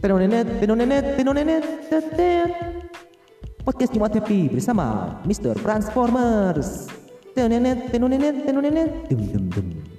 Tenonenet, tenonenet, tenonenet, tetet. Podcast Jumat Happy bersama Mr. Transformers. Tenonenet, tenonenet, tenonenet, dum dum dum.